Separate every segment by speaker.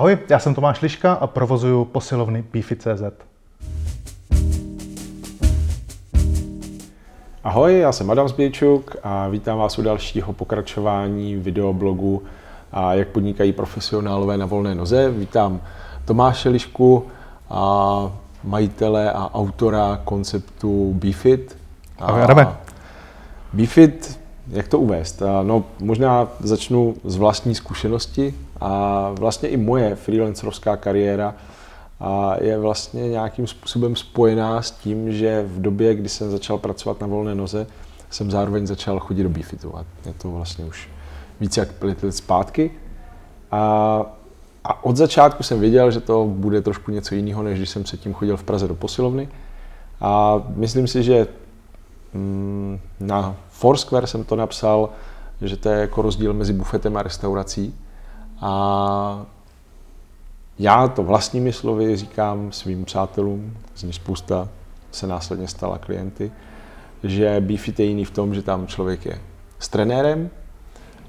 Speaker 1: Ahoj, já jsem Tomáš Liška a provozuju posilovny Beefy.cz.
Speaker 2: Ahoj, já jsem Adam Zbějčuk a vítám vás u dalšího pokračování videoblogu a jak podnikají profesionálové na volné noze. Vítám Tomáše Lišku, a majitele a autora konceptu BeFit.
Speaker 1: Ahoj, Adame.
Speaker 2: BeFit, jak to uvést? No, možná začnu z vlastní zkušenosti a vlastně i moje freelancerovská kariéra je vlastně nějakým způsobem spojená s tím, že v době, kdy jsem začal pracovat na volné noze, jsem zároveň začal chodit do Beefitu a je to vlastně už více jak pět let zpátky. A, a od začátku jsem věděl, že to bude trošku něco jiného, než když jsem předtím chodil v Praze do posilovny. A myslím si, že na Foursquare jsem to napsal, že to je jako rozdíl mezi bufetem a restaurací. A já to vlastními slovy říkám svým přátelům, z nich spousta se následně stala klienty, že Beefit je jiný v tom, že tam člověk je s trenérem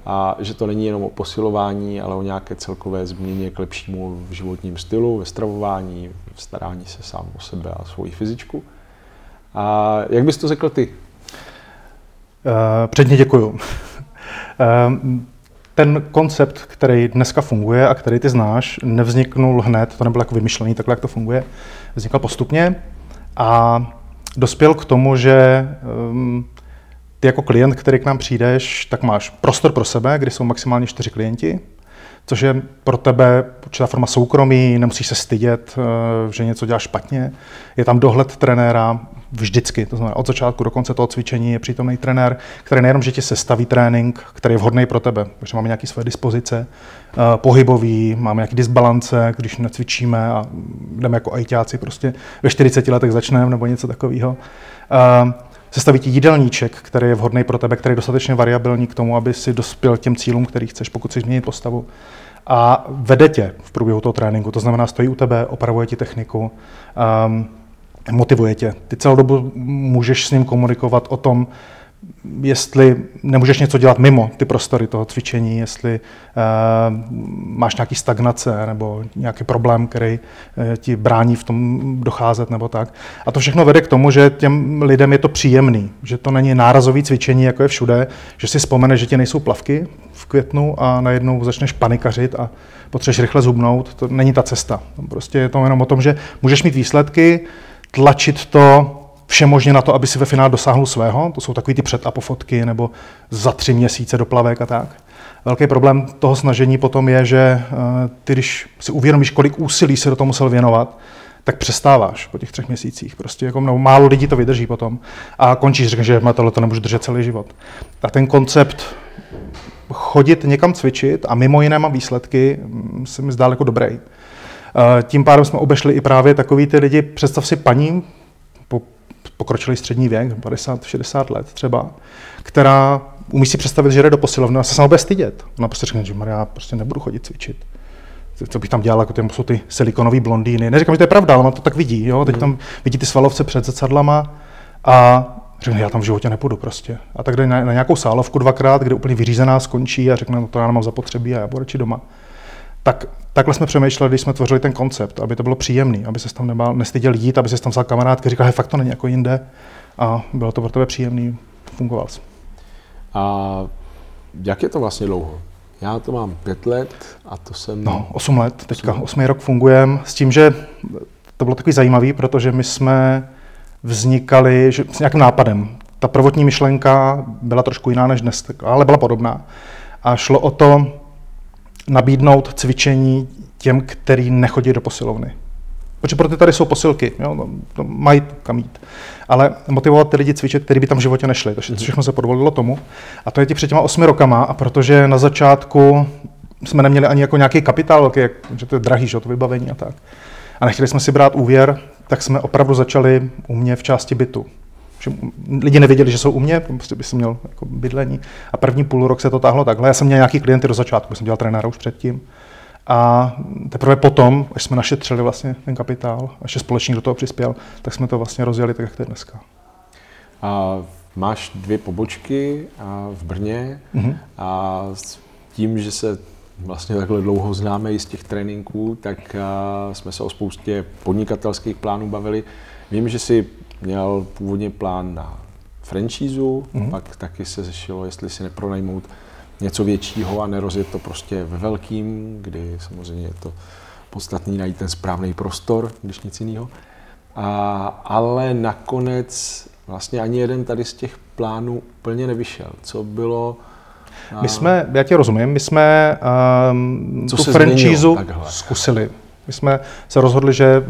Speaker 2: a že to není jenom o posilování, ale o nějaké celkové změně k lepšímu v životním stylu, ve stravování, v starání se sám o sebe a svoji fyzičku. A jak bys to řekl ty? Uh,
Speaker 1: předně děkuju. uh, ten koncept, který dneska funguje a který ty znáš, nevzniknul hned, to nebylo jako vymyšlený, takhle jak to funguje, vznikl postupně a dospěl k tomu, že um, ty jako klient, který k nám přijdeš, tak máš prostor pro sebe, kdy jsou maximálně čtyři klienti, což je pro tebe určitá forma soukromí, nemusíš se stydět, eh, že něco děláš špatně. Je tam dohled trenéra vždycky, to znamená od začátku do konce toho cvičení je přítomný trenér, který nejenom, že ti sestaví trénink, který je vhodný pro tebe, protože máme nějaké své dispozice, eh, pohybový, máme nějaký disbalance, když necvičíme a jdeme jako ajťáci, prostě ve 40 letech začneme nebo něco takového. Eh, sestaví ti jídelníček, který je vhodný pro tebe, který je dostatečně variabilní k tomu, aby si dospěl těm cílům, který chceš, pokud chceš změnit postavu. A vede tě v průběhu toho tréninku, to znamená, stojí u tebe, opravuje ti techniku, um, motivuje tě. Ty celou dobu můžeš s ním komunikovat o tom, jestli nemůžeš něco dělat mimo ty prostory toho cvičení, jestli uh, máš nějaký stagnace nebo nějaký problém, který uh, ti brání v tom docházet nebo tak. A to všechno vede k tomu, že těm lidem je to příjemný, že to není nárazový cvičení, jako je všude, že si vzpomene, že ti nejsou plavky v květnu a najednou začneš panikařit a potřebuješ rychle zhubnout. To není ta cesta. Prostě je to jenom o tom, že můžeš mít výsledky, tlačit to všemožně na to, aby si ve finále dosáhl svého. To jsou takový ty před fotky nebo za tři měsíce do plavek a tak. Velký problém toho snažení potom je, že eh, ty, když si uvědomíš, kolik úsilí se do toho musel věnovat, tak přestáváš po těch třech měsících. Prostě jako no, málo lidí to vydrží potom. A končíš, řekneš, že tohle to nemůžu držet celý život. A ten koncept chodit někam cvičit a mimo jiné mám výsledky, mm, se mi zdál jako dobrý. Eh, tím pádem jsme obešli i právě takový ty lidi, představ si paní, po pokročilý střední věk, 50-60 let třeba, která umí si představit, že jde do posilovny a se sama bude stydět. Ona prostě řekne, že já prostě nebudu chodit cvičit. Co bych tam dělal, jako ty, jsou ty silikonové blondýny. Neříkám, že to je pravda, ale ona to tak vidí. Jo? Teď tam vidí ty svalovce před zrcadlama a řekne, já tam v životě nepůjdu prostě. A tak jde na, na nějakou sálovku dvakrát, kde úplně vyřízená skončí a řekne, no to já nemám zapotřebí a já budu radši doma. Tak takhle jsme přemýšleli, když jsme tvořili ten koncept, aby to bylo příjemné, aby se tam nebál, nestyděl jít, aby se tam vzal kamarád, který říkal, že fakt to není jako jinde. A bylo to pro tebe příjemný, fungoval jsi.
Speaker 2: A jak je to vlastně dlouho? Já to mám pět let a to jsem...
Speaker 1: No, osm let, teďka osmý rok fungujeme, s tím, že to bylo takový zajímavý, protože my jsme vznikali že, s nějakým nápadem. Ta prvotní myšlenka byla trošku jiná než dnes, ale byla podobná. A šlo o to, nabídnout cvičení těm, který nechodí do posilovny. Protože pro ty tady jsou posilky, jo, no, to mají kam jít. Ale motivovat ty lidi cvičit, kteří by tam v životě nešli. To mhm. všechno se podvolilo tomu. A to je ti před těma osmi rokama. A protože na začátku jsme neměli ani jako nějaký kapitál velký, že to je drahý, že to vybavení a tak. A nechtěli jsme si brát úvěr, tak jsme opravdu začali u mě v části bytu že lidi nevěděli, že jsou u mě, prostě by jsem měl jako bydlení. A první půl rok se to táhlo takhle. Já jsem měl nějaký klienty do začátku, jsem dělal trenéra už předtím. A teprve potom, až jsme našetřili vlastně ten kapitál, až společník do toho přispěl, tak jsme to vlastně rozjeli tak, jak to je dneska.
Speaker 2: A máš dvě pobočky v Brně mm-hmm. a s tím, že se vlastně takhle dlouho známe i z těch tréninků, tak jsme se o spoustě podnikatelských plánů bavili. Vím, že si měl původně plán na franchízu, mm-hmm. pak taky se řešilo, jestli si nepronajmout něco většího a nerozjet to prostě ve velkým, kdy samozřejmě je to podstatný najít ten správný prostor, když nic jiného. A, ale nakonec vlastně ani jeden tady z těch plánů úplně nevyšel. Co bylo...
Speaker 1: My jsme, já ti rozumím, my jsme um, Co tu franchízu zkusili. My jsme se rozhodli, že,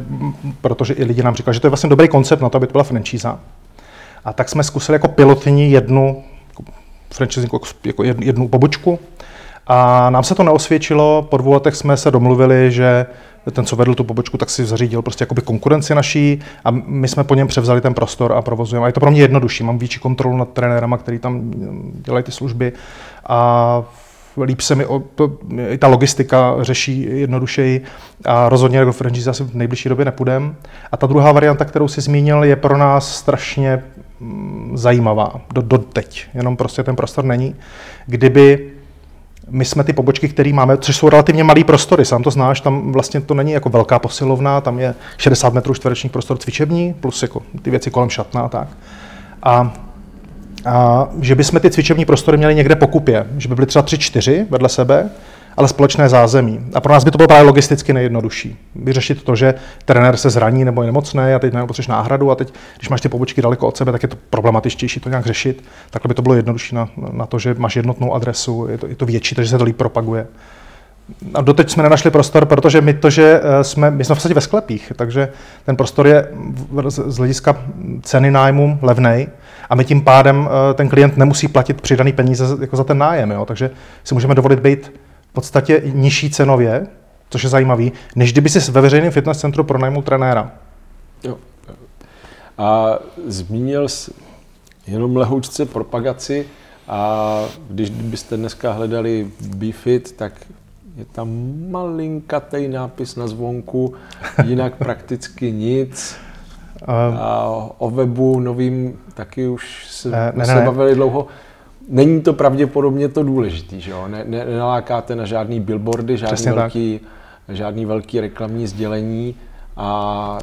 Speaker 1: protože i lidi nám říkali, že to je vlastně dobrý koncept na to, aby to byla franchíza. A tak jsme zkusili jako pilotní jednu franchise jako, jako jednu pobočku. A nám se to neosvědčilo, po dvou letech jsme se domluvili, že ten, co vedl tu pobočku, tak si zařídil prostě jakoby konkurenci naší a my jsme po něm převzali ten prostor a provozujeme. A je to pro mě jednodušší, mám větší kontrolu nad trenérama, který tam dělají ty služby a líp se mi, o, to, i ta logistika řeší jednodušeji a rozhodně jako franchise asi v nejbližší době nepůjdem. A ta druhá varianta, kterou si zmínil, je pro nás strašně mm, zajímavá do, do teď, jenom prostě ten prostor není. Kdyby my jsme ty pobočky, které máme, což jsou relativně malé prostory, sám to znáš, tam vlastně to není jako velká posilovna, tam je 60 metrů čtverečních prostor cvičební, plus jako ty věci kolem šatna a tak. A a že bychom ty cvičební prostory měli někde pokupě, že by byly třeba tři, čtyři vedle sebe, ale společné zázemí. A pro nás by to bylo právě logisticky nejjednodušší. Vyřešit to, že trenér se zraní nebo je nemocný a teď potřebuješ náhradu a teď, když máš ty pobočky daleko od sebe, tak je to problematičtější to nějak řešit. Takhle by to bylo jednodušší na, na to, že máš jednotnou adresu, je to, je to větší, takže se to líp propaguje. A doteď jsme nenašli prostor, protože my to, že eh, jsme, my jsme v podstatě ve sklepích, takže ten prostor je z hlediska ceny nájmu levnej a my tím pádem eh, ten klient nemusí platit přidaný peníze jako za ten nájem, jo? takže si můžeme dovolit být v podstatě nižší cenově, což je zajímavý, než kdyby si ve veřejném fitness centru pronajmul trenéra. Jo.
Speaker 2: A zmínil jsi jenom lehoučce propagaci a když byste dneska hledali BeFit, tak je tam malinkatý nápis na zvonku, jinak prakticky nic. A o webu novým taky už se, ne, ne, se ne. bavili dlouho. Není to pravděpodobně to důležitý, že jo? Ne, ne, nenalákáte na žádný billboardy, žádný velký, žádný velký reklamní sdělení a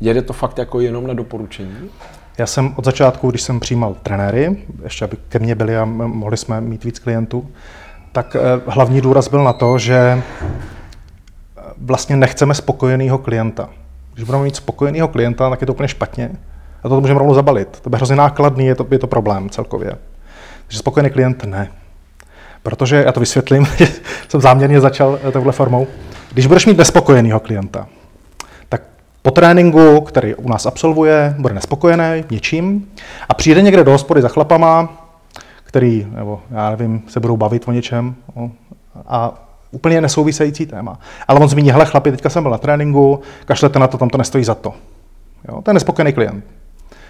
Speaker 2: jede to fakt jako jenom na doporučení?
Speaker 1: Já jsem od začátku, když jsem přijímal trenéry, ještě aby ke mně byli a mohli jsme mít víc klientů, tak eh, hlavní důraz byl na to, že eh, vlastně nechceme spokojeného klienta. Když budeme mít spokojeného klienta, tak je to úplně špatně. A to můžeme rovnou zabalit. To bude hrozně nákladný, je to, je to problém celkově. Takže spokojený klient ne. Protože, já to vysvětlím, jsem záměrně začal eh, touhle formou. Když budeš mít nespokojeného klienta, tak po tréninku, který u nás absolvuje, bude nespokojený něčím a přijde někde do hospody za chlapama, který, nebo já nevím, se budou bavit o něčem a úplně nesouvisející téma. Ale on zmíní, hele chlapi, teďka jsem byl na tréninku, kašlete na to, tam to nestojí za to. Jo, to je nespokojený klient.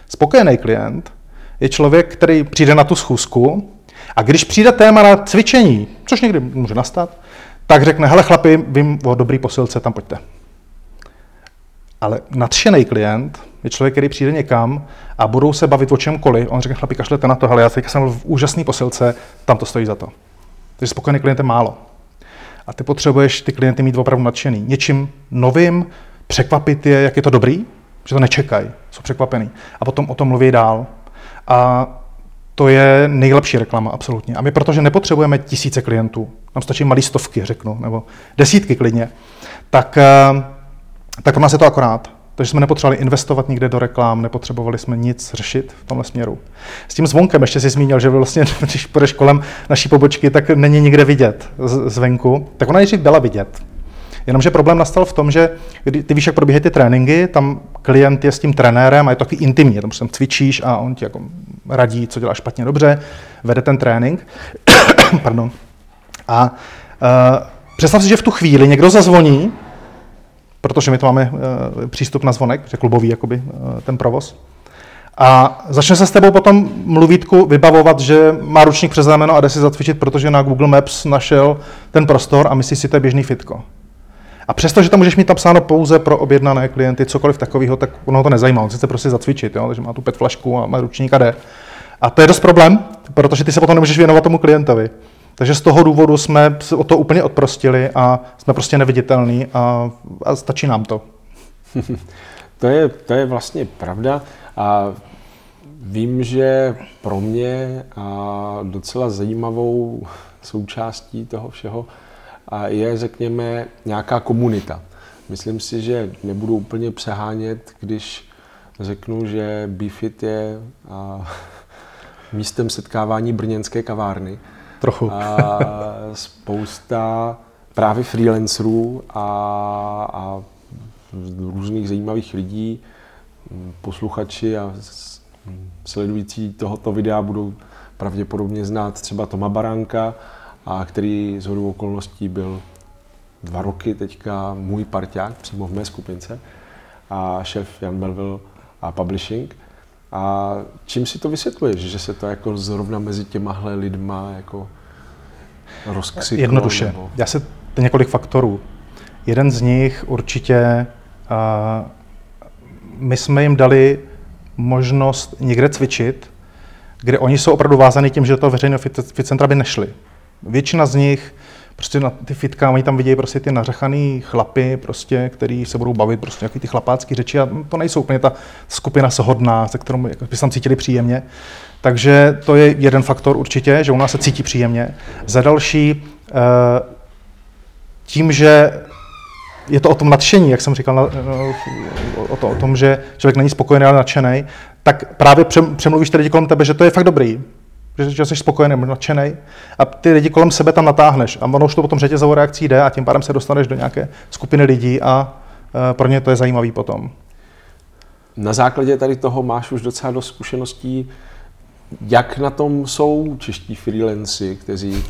Speaker 1: Spokojený klient je člověk, který přijde na tu schůzku a když přijde téma na cvičení, což někdy může nastat, tak řekne, hele chlapi, vím o dobrý posilce, tam pojďte. Ale nadšený klient je člověk, který přijde někam a budou se bavit o čemkoliv. On řekne, chlapi, kašlete na to, hele, já teď jsem v úžasný posilce, tam to stojí za to. Takže spokojený klient je málo. A ty potřebuješ ty klienty mít opravdu nadšený. Něčím novým, překvapit je, jak je to dobrý, že to nečekají, jsou překvapený. A potom o tom mluví dál. A to je nejlepší reklama, absolutně. A my, protože nepotřebujeme tisíce klientů, nám stačí malý stovky, řeknu, nebo desítky klidně, tak, eh, tak pro nás je to akorát. Takže jsme nepotřebovali investovat nikde do reklám, nepotřebovali jsme nic řešit v tomhle směru. S tím zvonkem ještě si zmínil, že vlastně, když půjdeš kolem naší pobočky, tak není nikde vidět zvenku. Tak ona nejdřív byla vidět. Jenomže problém nastal v tom, že ty víš, jak probíhají ty tréninky, tam klient je s tím trenérem a je to takový intimní, tam prostě cvičíš a on ti jako radí, co děláš špatně dobře, vede ten trénink. Pardon. A uh, představ si, že v tu chvíli někdo zazvoní, protože my to máme uh, přístup na zvonek, že klubový jakoby, uh, ten provoz. A začne se s tebou potom mluvítku vybavovat, že má ručník přes a jde si zatvičit, protože na Google Maps našel ten prostor a myslí si, že to je běžný fitko. A přesto, že tam můžeš mít napsáno pouze pro objednané klienty, cokoliv takového, tak ono to nezajímá. On chce prostě zacvičit, jo? takže má tu pet flašku a má ručník a jde. A to je dost problém, protože ty se potom nemůžeš věnovat tomu klientovi. Takže z toho důvodu jsme se o to úplně odprostili a jsme prostě neviditelní a, a stačí nám to.
Speaker 2: to, je, to je vlastně pravda a vím, že pro mě a docela zajímavou součástí toho všeho a je, řekněme, nějaká komunita. Myslím si, že nebudu úplně přehánět, když řeknu, že Bifit je a, místem setkávání brněnské kavárny.
Speaker 1: Trochu.
Speaker 2: A spousta právě freelancerů a, a různých zajímavých lidí, posluchači a sledující tohoto videa budou pravděpodobně znát třeba Toma Baránka, a který z hodou okolností byl dva roky teďka můj parťák přímo v mé skupince a šéf Jan Melville a publishing. A čím si to vysvětluješ, že se to jako zrovna mezi těmahle lidma jako rozksytlo?
Speaker 1: Jednoduše. Nebo... Já se to několik faktorů. Jeden z nich určitě, uh, my jsme jim dali možnost někde cvičit, kde oni jsou opravdu vázaní tím, že do toho veřejného fit centra by nešli. Většina z nich prostě na ty fitka, oni tam vidějí prostě ty nařechaný chlapy, prostě, který se budou bavit prostě nějaký ty chlapácký řeči a to nejsou úplně ta skupina shodná, se kterou by se tam cítili příjemně. Takže to je jeden faktor určitě, že u nás se cítí příjemně. Za další, eh, tím, že je to o tom nadšení, jak jsem říkal, o, to, o tom, že člověk není spokojený, ale nadšený, tak právě přemluvíš lidi kolem tebe, že to je fakt dobrý, že, že jsi spokojený, nadšený a ty lidi kolem sebe tam natáhneš a ono už to potom řetězovou reakcí jde a tím pádem se dostaneš do nějaké skupiny lidí a uh, pro ně to je zajímavý potom.
Speaker 2: Na základě tady toho máš už docela dost zkušeností, jak na tom jsou čeští freelanci, kteří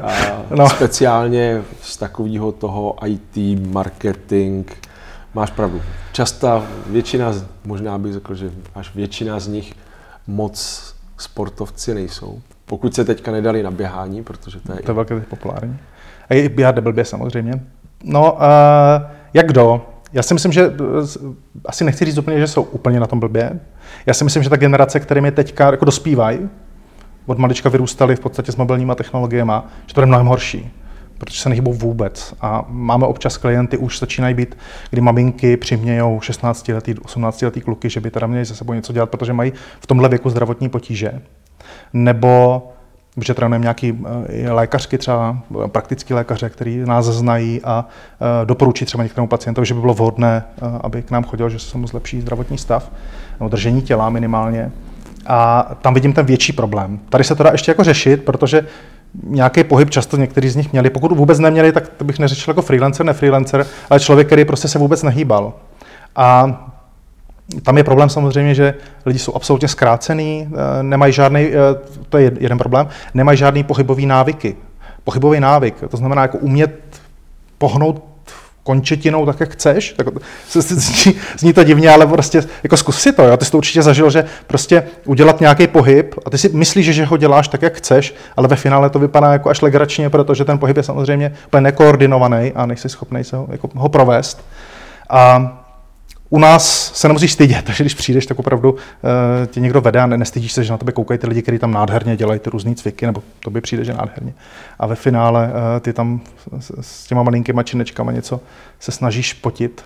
Speaker 2: no. speciálně z takového toho IT, marketing, máš pravdu. Často většina, možná bych řekl, že až většina z nich moc sportovci nejsou. Pokud se teďka nedali na běhání, protože to je...
Speaker 1: To je velké populární. A i běhat blbě samozřejmě. No, uh, jak kdo? Já si myslím, že uh, asi nechci říct úplně, že jsou úplně na tom blbě. Já si myslím, že ta generace, kterým je teďka jako dospívají, od malička vyrůstali v podstatě s mobilníma technologiemi, že to je mnohem horší protože se nehybou vůbec. A máme občas klienty, už začínají být, kdy maminky přimějou 16 letý, 18 letý kluky, že by teda měli se sebou něco dělat, protože mají v tomhle věku zdravotní potíže. Nebo že trénujeme nějaký eh, lékařky třeba, praktický lékaře, který nás znají a eh, doporučí třeba některému pacientovi, že by bylo vhodné, eh, aby k nám chodil, že se mu zlepší zdravotní stav, nebo držení těla minimálně. A tam vidím ten větší problém. Tady se to dá ještě jako řešit, protože nějaký pohyb často někteří z nich měli. Pokud vůbec neměli, tak to bych neřešil jako freelancer, nefreelancer, ale člověk, který prostě se vůbec nehýbal. A tam je problém samozřejmě, že lidi jsou absolutně zkrácený, eh, nemají žádný, eh, to je jeden problém, nemají žádný pohybový návyky. Pohybový návyk, to znamená jako umět pohnout končetinou tak, jak chceš. Tak, zní, zní to divně, ale prostě jako zkus si to. Jo? Ty jsi to určitě zažil, že prostě udělat nějaký pohyb a ty si myslíš, že ho děláš tak, jak chceš, ale ve finále to vypadá jako až legračně, protože ten pohyb je samozřejmě úplně nekoordinovaný a nejsi schopný se ho, jako, ho provést. A u nás se nemusíš stydět, takže když přijdeš, tak opravdu uh, tě někdo vede a nestydíš se, že na tebe koukají ty lidi, kteří tam nádherně dělají ty různé cviky, nebo to by přijde, že nádherně. A ve finále uh, ty tam s, s těma malinkýma činečkama něco se snažíš potit.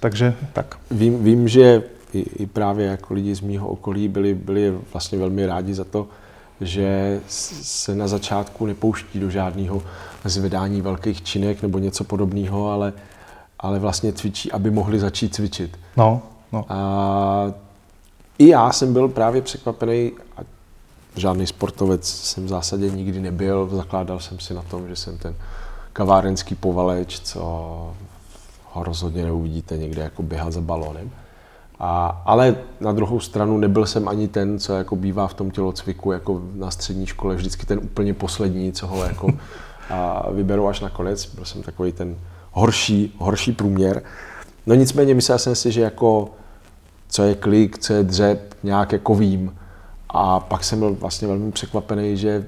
Speaker 1: Takže tak.
Speaker 2: Vím, vím že i, i právě jako lidi z mého okolí byli, byli vlastně velmi rádi za to, že se na začátku nepouští do žádného zvedání velkých činek nebo něco podobného, ale ale vlastně cvičí, aby mohli začít cvičit.
Speaker 1: No, no.
Speaker 2: A i já jsem byl právě překvapený, a žádný sportovec jsem v zásadě nikdy nebyl, zakládal jsem si na tom, že jsem ten kavárenský povaleč, co ho rozhodně neuvidíte někde jako běhat za balónem. A, ale na druhou stranu nebyl jsem ani ten, co jako bývá v tom tělocviku, jako na střední škole, vždycky ten úplně poslední, co ho jako a vyberou až nakonec. Byl jsem takový ten horší, horší průměr. No nicméně myslel jsem si, že jako co je klik, co je dřep, nějak jako vím. A pak jsem byl vlastně velmi překvapený, že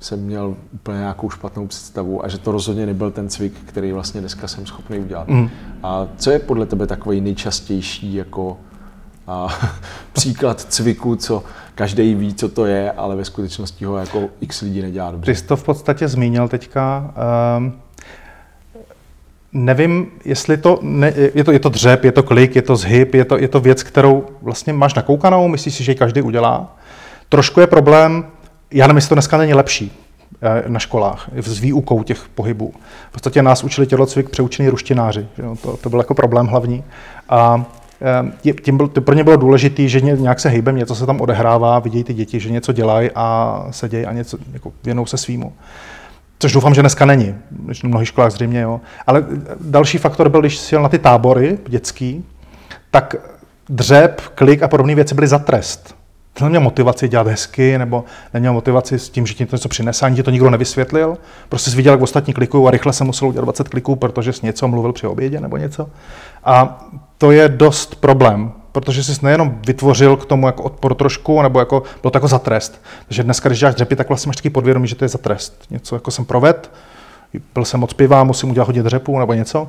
Speaker 2: jsem měl úplně nějakou špatnou představu a že to rozhodně nebyl ten cvik, který vlastně dneska jsem schopný udělat. Mm. A co je podle tebe takový nejčastější jako a, příklad cviku, co každý ví, co to je, ale ve skutečnosti ho jako x lidí nedělá dobře.
Speaker 1: Ty jsi to v podstatě zmínil teďka. Um, nevím, jestli to, ne, je, to, je to dřep, je to klik, je to zhyb, je to, je to věc, kterou vlastně máš nakoukanou, myslíš si, že ji každý udělá. Trošku je problém, já nevím, jestli to dneska není lepší eh, na školách, s výukou těch pohybů. V podstatě nás učili tělocvik přeučený ruštináři, že to, to byl jako problém hlavní. A eh, tím byl, to pro ně bylo důležité, že nějak se hejbem, něco se tam odehrává, vidějí ty děti, že něco dělají a sedějí a něco jako věnou se svýmu. Což doufám, že dneska není. V mnohých školách zřejmě, jo. Ale další faktor byl, když jsi na ty tábory dětský, tak dřep, klik a podobné věci byly za trest. To neměl motivaci dělat hezky, nebo neměl motivaci s tím, že ti to něco přinese, ani ti to nikdo nevysvětlil. Prostě jsi viděl, jak ostatní klikují a rychle jsem musel udělat 20 kliků, protože jsi něco mluvil při obědě nebo něco. A to je dost problém, protože jsi nejenom vytvořil k tomu jako odpor trošku, nebo jako, bylo to jako za trest. Takže dneska, když děláš dřepy, tak vlastně máš taky podvědomí, že to je za trest. Něco jako jsem proved, byl jsem moc piva, musím udělat hodně dřepu nebo něco.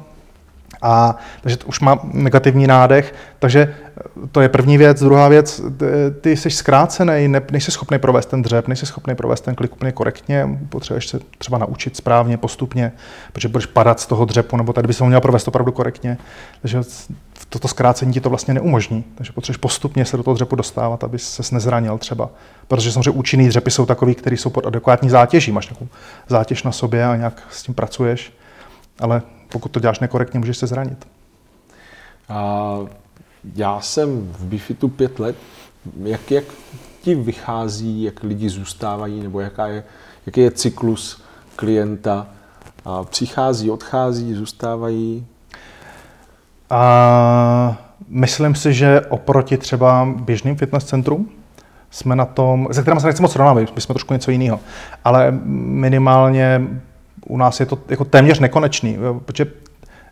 Speaker 1: A, takže to už má negativní nádech. Takže to je první věc. Druhá věc, ty jsi zkrácený, ne, nejsi schopný provést ten dřep, nejsi schopný provést ten klik úplně korektně, potřebuješ se třeba naučit správně, postupně, protože budeš padat z toho dřepu, nebo tady bys ho měl provést opravdu korektně. Takže toto zkrácení ti to vlastně neumožní. Takže potřebuješ postupně se do toho dřepu dostávat, aby se nezranil třeba. Protože samozřejmě účinný dřepy jsou takový, které jsou pod adekvátní zátěží. Máš nějakou zátěž na sobě a nějak s tím pracuješ. Ale pokud to děláš nekorektně, můžeš se zranit.
Speaker 2: A já jsem v Bifitu pět let. Jak, jak ti vychází, jak lidi zůstávají, nebo jaká je, jaký je cyklus klienta? A přichází, odchází, zůstávají?
Speaker 1: A myslím si, že oproti třeba běžným fitness centrum jsme na tom, se kterým se nechci moc srovnávat, my jsme trošku něco jiného, ale minimálně u nás je to jako téměř nekonečný, protože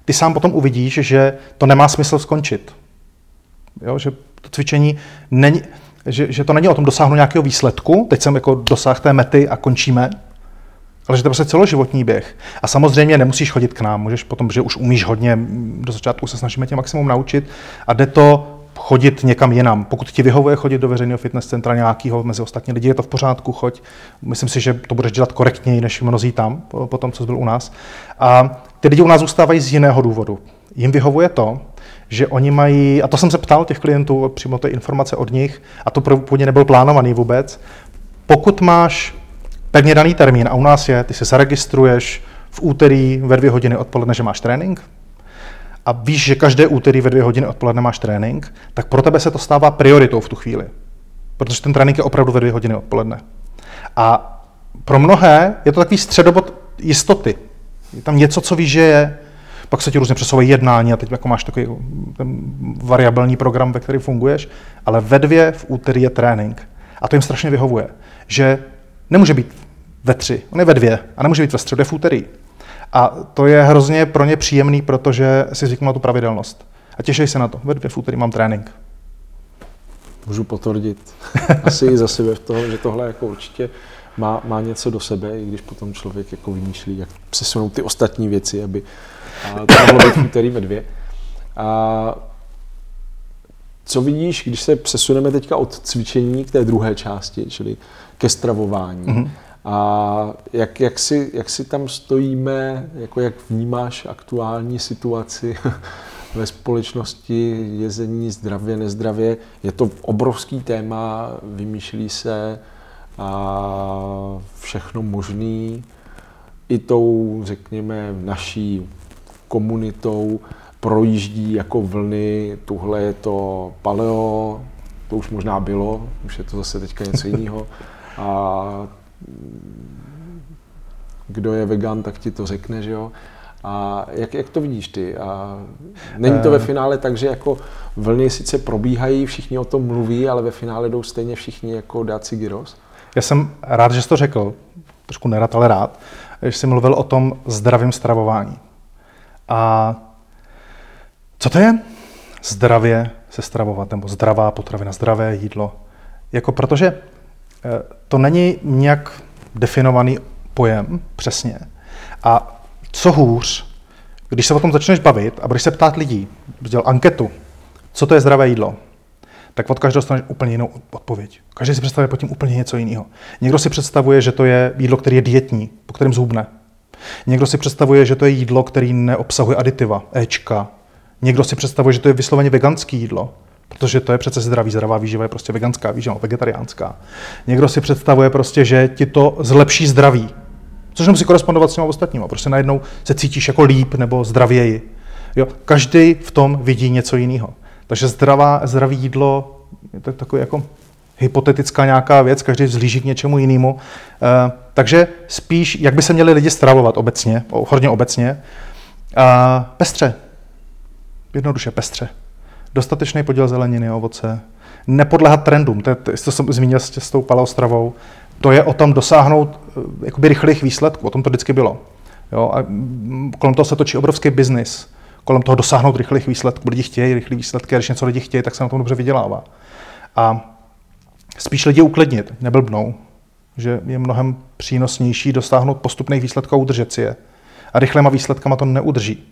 Speaker 1: ty sám potom uvidíš, že to nemá smysl skončit. Jo, že to cvičení není, že, že to není o tom dosáhnout nějakého výsledku, teď jsem jako dosáhl té mety a končíme, ale že to je prostě celoživotní běh. A samozřejmě nemusíš chodit k nám, můžeš potom, že už umíš hodně, do začátku se snažíme tě maximum naučit a jde to chodit někam jinam. Pokud ti vyhovuje chodit do veřejného fitness centra nějakého mezi ostatní lidi, je to v pořádku, choď. Myslím si, že to budeš dělat korektněji než mnozí tam, po, po tom, co byl u nás. A ty lidi u nás zůstávají z jiného důvodu. Jim vyhovuje to, že oni mají, a to jsem se ptal těch klientů, přímo ty informace od nich, a to původně nebyl plánovaný vůbec, pokud máš pevně daný termín a u nás je, ty se zaregistruješ v úterý ve dvě hodiny odpoledne, že máš trénink, a víš, že každé úterý ve dvě hodiny odpoledne máš trénink, tak pro tebe se to stává prioritou v tu chvíli. Protože ten trénink je opravdu ve dvě hodiny odpoledne. A pro mnohé je to takový středobod jistoty. Je tam něco, co víš, že je, pak se ti různě přesouvají jednání a teď jako máš takový ten variabilní program, ve kterém funguješ, ale ve dvě v úterý je trénink. A to jim strašně vyhovuje, že nemůže být ve tři, on je ve dvě a nemůže být ve středu, je v úterý. A to je hrozně pro ně příjemný, protože si zvyknu na tu pravidelnost. A těšej se na to. Ve dvě v úterý mám trénink.
Speaker 2: Můžu potvrdit asi i za sebe v toho, že tohle jako určitě má, má něco do sebe, i když potom člověk jako vymýšlí, jak přesunout ty ostatní věci, aby a to mohlo být úterý ve dvě. A co vidíš, když se přesuneme teďka od cvičení k té druhé části, čili ke stravování? Mm-hmm. A jak, jak, si, jak si tam stojíme, jako jak vnímáš aktuální situaci ve společnosti, jezení zdravě, nezdravě? Je to obrovský téma, vymýšlí se a všechno možný. I tou, řekněme, naší komunitou projíždí jako vlny, tuhle je to paleo, to už možná bylo, už je to zase teďka něco jiného. A kdo je vegan, tak ti to řekne, že jo. A jak, jak to vidíš ty? A není to ve eh. finále tak, že jako vlny sice probíhají, všichni o tom mluví, ale ve finále jdou stejně všichni jako dát si gyros?
Speaker 1: Já jsem rád, že jsi to řekl, trošku nerad, ale rád, že jsi mluvil o tom zdravém stravování. A co to je? Zdravě se stravovat, nebo zdravá potravina, zdravé jídlo. Jako protože to není nějak definovaný pojem přesně. A co hůř, když se o tom začneš bavit a budeš se ptát lidí, dělal anketu, co to je zdravé jídlo, tak od každého dostaneš úplně jinou odpověď. Každý si představuje pod tím úplně něco jiného. Někdo si představuje, že to je jídlo, které je dietní, po kterém zhubne. Někdo si představuje, že to je jídlo, které neobsahuje aditiva, Ečka. Někdo si představuje, že to je vysloveně veganské jídlo, protože to je přece zdravý, zdravá výživa je prostě veganská výživa, vegetariánská. Někdo si představuje prostě, že ti to zlepší zdraví, což musí korespondovat s těmi ostatními. Prostě najednou se cítíš jako líp nebo zdravěji. Jo? Každý v tom vidí něco jiného. Takže zdravá, zdravý jídlo je to takový jako hypotetická nějaká věc, každý vzlíží k něčemu jinému. E, takže spíš, jak by se měli lidi stravovat obecně, hodně obecně, e, pestře. Jednoduše pestře. Dostatečný podíl zeleniny a ovoce. Nepodléhat trendům, to, je, to, jsem zmínil s, s tou paleostravou. To je o tom dosáhnout eh, jakoby rychlých výsledků, o tom to vždycky bylo. Jo, a kolem toho se točí obrovský biznis kolem toho dosáhnout rychlých výsledků. Lidi chtějí rychlé výsledky a když něco lidi chtějí, tak se na tom dobře vydělává. A spíš lidi uklidnit, neblbnou, že je mnohem přínosnější dosáhnout postupných výsledků a udržet si je. A rychlýma výsledkama to neudrží.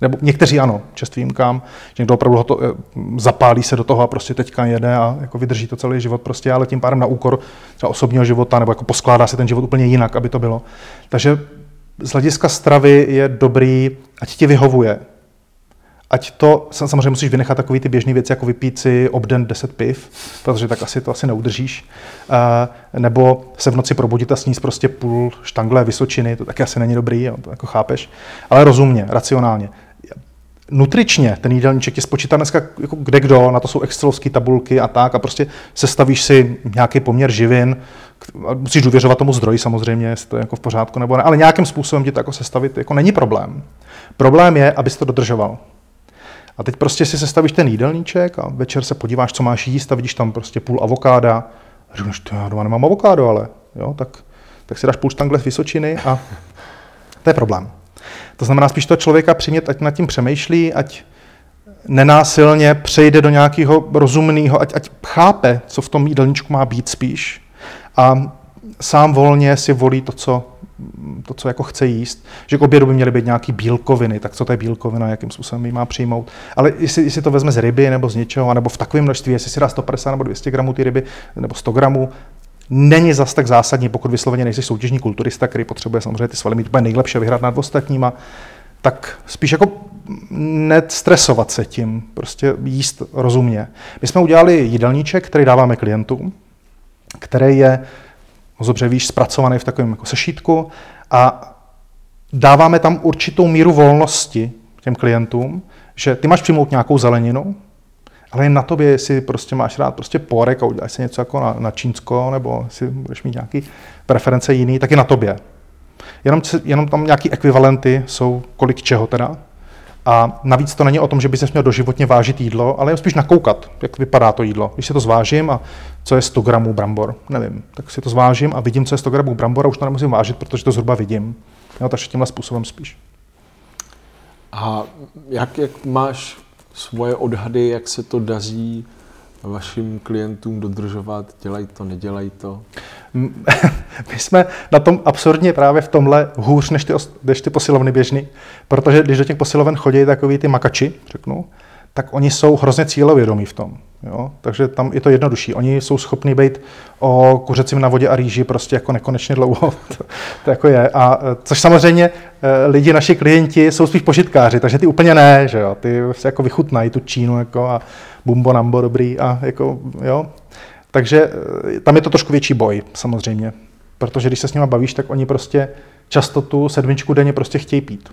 Speaker 1: Nebo někteří ano, čest výjimkám, že někdo opravdu to, eh, zapálí se do toho a prostě teďka jede a jako vydrží to celý život prostě, ale tím pádem na úkor třeba osobního života nebo jako poskládá si ten život úplně jinak, aby to bylo. Takže z hlediska stravy je dobrý, ať ti vyhovuje, ať to, samozřejmě musíš vynechat takový ty běžné věci, jako vypít si obden 10 piv, protože tak asi to asi neudržíš, uh, nebo se v noci probudit a sníst prostě půl štangle vysočiny, to taky asi není dobrý, jo, to jako chápeš, ale rozumně, racionálně. Nutričně ten jídelníček je spočítá dneska jako kde kdo, na to jsou excelovské tabulky a tak a prostě sestavíš si nějaký poměr živin, musíš důvěřovat tomu zdroji samozřejmě, jestli to je jako v pořádku nebo ne, ale nějakým způsobem ti to jako sestavit jako není problém. Problém je, abys to dodržoval. A teď prostě si sestavíš ten jídelníček a večer se podíváš, co máš jíst a vidíš tam prostě půl avokáda. A říkáš, to já doma nemám avokádo, ale jo, tak, tak si dáš půl štangle z Vysočiny a to je problém. To znamená spíš to člověka přimět, ať nad tím přemýšlí, ať nenásilně přejde do nějakého rozumného, ať, ať chápe, co v tom jídelníčku má být spíš. A sám volně si volí to, co to, co jako chce jíst, že k obědu by měly být nějaké bílkoviny, tak co to je bílkovina, jakým způsobem ji má přijmout. Ale jestli, jestli to vezme z ryby nebo z něčeho, nebo v takovém množství, jestli si dá 150 nebo 200 gramů ty ryby, nebo 100 gramů, není zas tak zásadní, pokud vysloveně nejsi soutěžní kulturista, který potřebuje samozřejmě ty svaly mít úplně nejlepší vyhrát nad ostatníma, tak spíš jako nestresovat se tím, prostě jíst rozumně. My jsme udělali jídelníček, který dáváme klientům, který je moc dobře víš, zpracovaný v takovém jako sešítku a dáváme tam určitou míru volnosti těm klientům, že ty máš přijmout nějakou zeleninu, ale na tobě, jestli prostě máš rád prostě porek a uděláš si něco jako na, na čínsko, nebo si budeš mít nějaký preference jiný, tak je na tobě. Jenom, jenom tam nějaký ekvivalenty jsou kolik čeho teda, a navíc to není o tom, že by se měl doživotně vážit jídlo, ale spíš nakoukat, jak vypadá to jídlo. Když si to zvážím a co je 100 gramů brambor, nevím, tak si to zvážím a vidím, co je 100 gramů brambor a už to nemusím vážit, protože to zhruba vidím. Jo, takže tímhle způsobem spíš.
Speaker 2: A jak, jak máš svoje odhady, jak se to daří vašim klientům dodržovat? Dělají to, nedělají to?
Speaker 1: My jsme na tom absurdně právě v tomhle hůř než ty, než ty posilovny běžný, protože když do těch posiloven chodí takový ty makači, řeknu, tak oni jsou hrozně cílovědomí v tom. Jo? Takže tam je to jednodušší. Oni jsou schopni být o kuřecím na vodě a rýži prostě jako nekonečně dlouho. to, to jako je. A, e, což samozřejmě e, lidi, naši klienti, jsou spíš požitkáři, takže ty úplně ne, že jo. Ty se jako vychutnají tu Čínu jako a bumbo nambo dobrý a jako, jo. Takže e, tam je to trošku větší boj, samozřejmě. Protože když se s nimi bavíš, tak oni prostě často tu sedmičku denně prostě chtějí pít.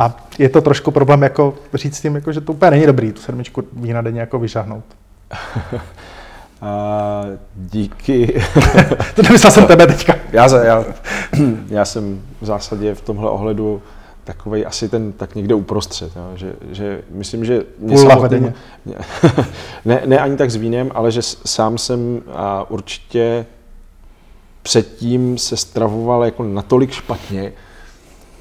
Speaker 1: A je to trošku problém jako říct tím, jako, že to úplně není dobrý tu sedmičku vína denně jako vyžahnout.
Speaker 2: A díky.
Speaker 1: to nemyslel jsem tebe teďka.
Speaker 2: já, já, já jsem v zásadě v tomhle ohledu takový asi ten tak někde uprostřed, jo? Že, že myslím, že
Speaker 1: mě samotný,
Speaker 2: ne, ne ani tak s vínem, ale že sám jsem a určitě předtím se stravoval jako natolik špatně,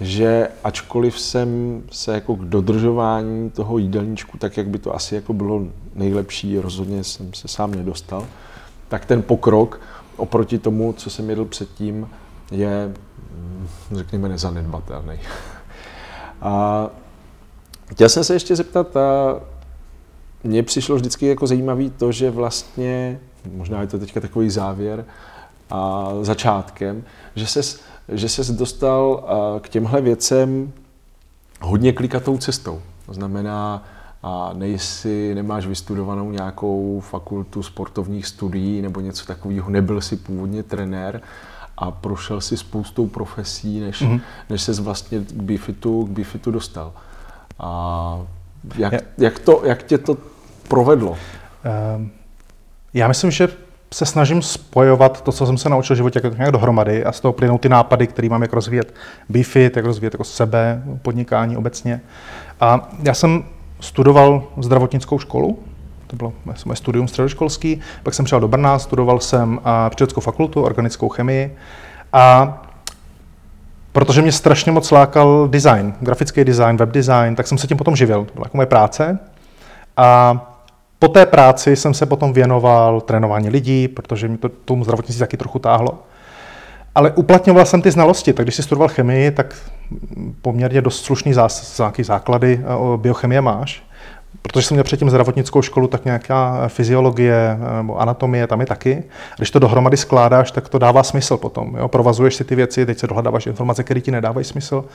Speaker 2: že ačkoliv jsem se jako k dodržování toho jídelníčku, tak jak by to asi jako bylo nejlepší, rozhodně jsem se sám nedostal, tak ten pokrok oproti tomu, co jsem jedl předtím, je, mm, řekněme, nezanedbatelný. A chtěl jsem se ještě zeptat, a mně přišlo vždycky jako zajímavé to, že vlastně, možná je to teďka takový závěr a začátkem, že ses, že ses dostal k těmhle věcem hodně klikatou cestou. To znamená, a nejsi, nemáš vystudovanou nějakou fakultu sportovních studií nebo něco takového, nebyl si původně trenér a prošel si spoustou profesí, než, mm-hmm. než ses vlastně k Bifitu, k Bifitu dostal. A jak, jak, to, jak tě to provedlo?
Speaker 1: Ehm, já myslím, že se snažím spojovat to, co jsem se naučil v životě, jako nějak dohromady a z toho plynou ty nápady, které mám, jak rozvíjet BeFit, jak rozvíjet jako sebe, podnikání obecně. A já jsem studoval zdravotnickou školu, to bylo moje studium středoškolský, pak jsem přijel do Brna, studoval jsem přírodskou fakultu, organickou chemii a protože mě strašně moc lákal design, grafický design, web design, tak jsem se tím potom živil. To byla jako moje práce. A po té práci jsem se potom věnoval trénování lidí, protože mi to tomu zdravotnictví taky trochu táhlo. Ale uplatňoval jsem ty znalosti, tak když jsi studoval chemii, tak poměrně dost slušný zás, základy eh, biochemie máš. Protože jsem měl předtím zdravotnickou školu, tak nějaká fyziologie eh, nebo anatomie tam je taky. Když to dohromady skládáš, tak to dává smysl potom. Jo? Provazuješ si ty věci, teď se dohledáváš informace, které ti nedávají smysl.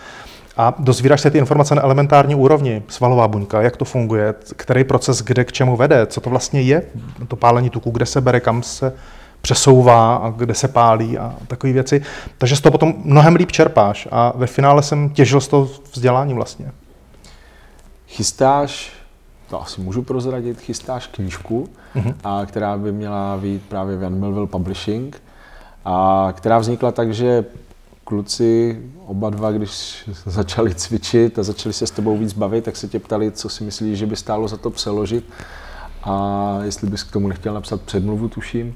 Speaker 1: A dozvíráš se ty informace na elementární úrovni, svalová buňka, jak to funguje, který proces kde k čemu vede, co to vlastně je, to pálení tuku, kde se bere, kam se přesouvá a kde se pálí a takové věci. Takže z toho potom mnohem líp čerpáš a ve finále jsem těžil z toho vzdělání vlastně.
Speaker 2: Chystáš, to asi můžu prozradit, chystáš knížku, mm-hmm. a která by měla být právě v Jan Melville Publishing, a která vznikla tak, že kluci, oba dva, když začali cvičit a začali se s tebou víc bavit, tak se tě ptali, co si myslíš, že by stálo za to přeložit a jestli bys k tomu nechtěl napsat předmluvu, tuším.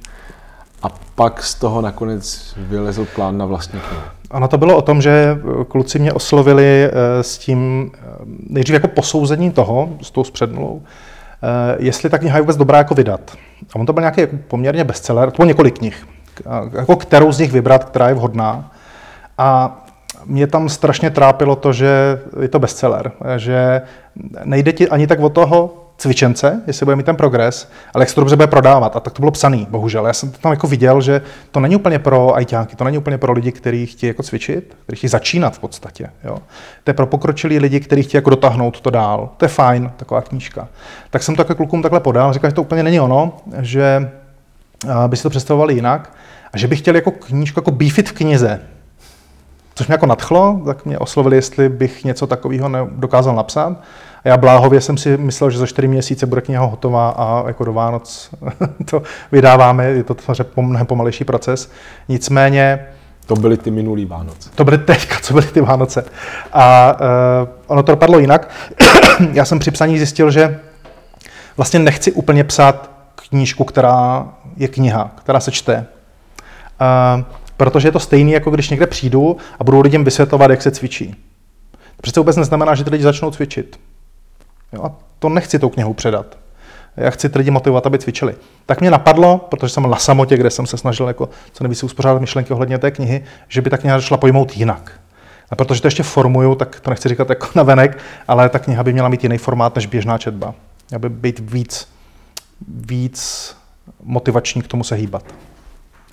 Speaker 2: A pak z toho nakonec vylezl plán na vlastní knihu.
Speaker 1: Ano, to bylo o tom, že kluci mě oslovili eh, s tím eh, nejdřív jako posouzením toho, s tou předmluvou, eh, jestli ta kniha je vůbec dobrá jako vydat. A on to byl nějaký poměrně bestseller, to bylo několik knih. Jako kterou z nich vybrat, která je vhodná. A mě tam strašně trápilo to, že je to bestseller, že nejde ti ani tak o toho cvičence, jestli bude mít ten progres, ale jak se to dobře bude prodávat. A tak to bylo psaný, bohužel. Já jsem to tam jako viděl, že to není úplně pro ajťáky, to není úplně pro lidi, kteří chtějí jako cvičit, kteří chtějí začínat v podstatě. Jo. To je pro pokročilí lidi, kteří chtějí jako dotáhnout to dál. To je fajn, taková knížka. Tak jsem to jako klukům takhle podal, říkal, že to úplně není ono, že by si to představovali jinak a že bych chtěl jako knížku jako beefit v knize, což mě jako nadchlo, tak mě oslovili, jestli bych něco takového dokázal napsat. A já bláhově jsem si myslel, že za čtyři měsíce bude kniha hotová a jako do Vánoc to vydáváme, je to samozřejmě mnohem pomalejší proces. Nicméně
Speaker 2: to byly ty minulý Vánoce.
Speaker 1: To byly teďka, co byly ty Vánoce. A uh, ono to dopadlo jinak. Já jsem při psaní zjistil, že vlastně nechci úplně psát knížku, která je kniha, která se čte. Uh, protože je to stejný, jako když někde přijdu a budu lidem vysvětlovat, jak se cvičí. To přece vůbec neznamená, že ty lidi začnou cvičit. Jo, a to nechci tou knihou předat. Já chci ty lidi motivovat, aby cvičili. Tak mě napadlo, protože jsem na samotě, kde jsem se snažil jako co nejvíc uspořádat myšlenky ohledně té knihy, že by ta kniha šla pojmout jinak. A protože to ještě formuju, tak to nechci říkat jako na venek, ale ta kniha by měla mít jiný formát než běžná četba. Aby být víc, víc motivační k tomu se hýbat.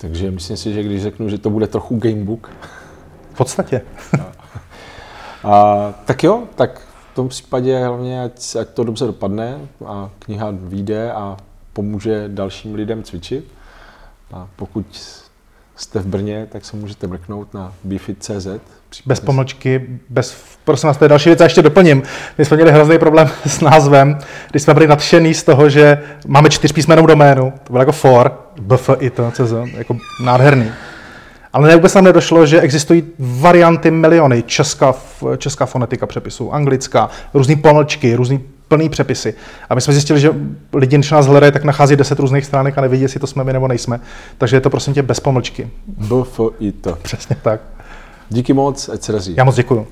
Speaker 2: Takže myslím si, že když řeknu, že to bude trochu gamebook.
Speaker 1: V podstatě.
Speaker 2: a, tak jo, tak v tom případě hlavně, ať, ať to dobře dopadne a kniha vyjde a pomůže dalším lidem cvičit. A pokud jste v Brně, tak se můžete mrknout na bifit.cz.
Speaker 1: Bez pomlčky, bez, prosím vás, to je další věc, a ještě doplním. My jsme měli hrozný problém s názvem, když jsme byli nadšený z toho, že máme čtyřpísmenou doménu, to bylo jako for, bfit.cz, jako nádherný. Ale ne, vůbec nám nedošlo, že existují varianty miliony. Česká, česká fonetika přepisů, anglická, různé pomlčky, různý plný přepisy. A my jsme zjistili, že lidi, když nás hledají, tak nachází deset různých stránek a nevidí, jestli to jsme my nebo nejsme. Takže je to prosím tě bez pomlčky.
Speaker 2: BFIT.
Speaker 1: Přesně tak.
Speaker 2: Díky moc, ať se daří.
Speaker 1: Já moc děkuju.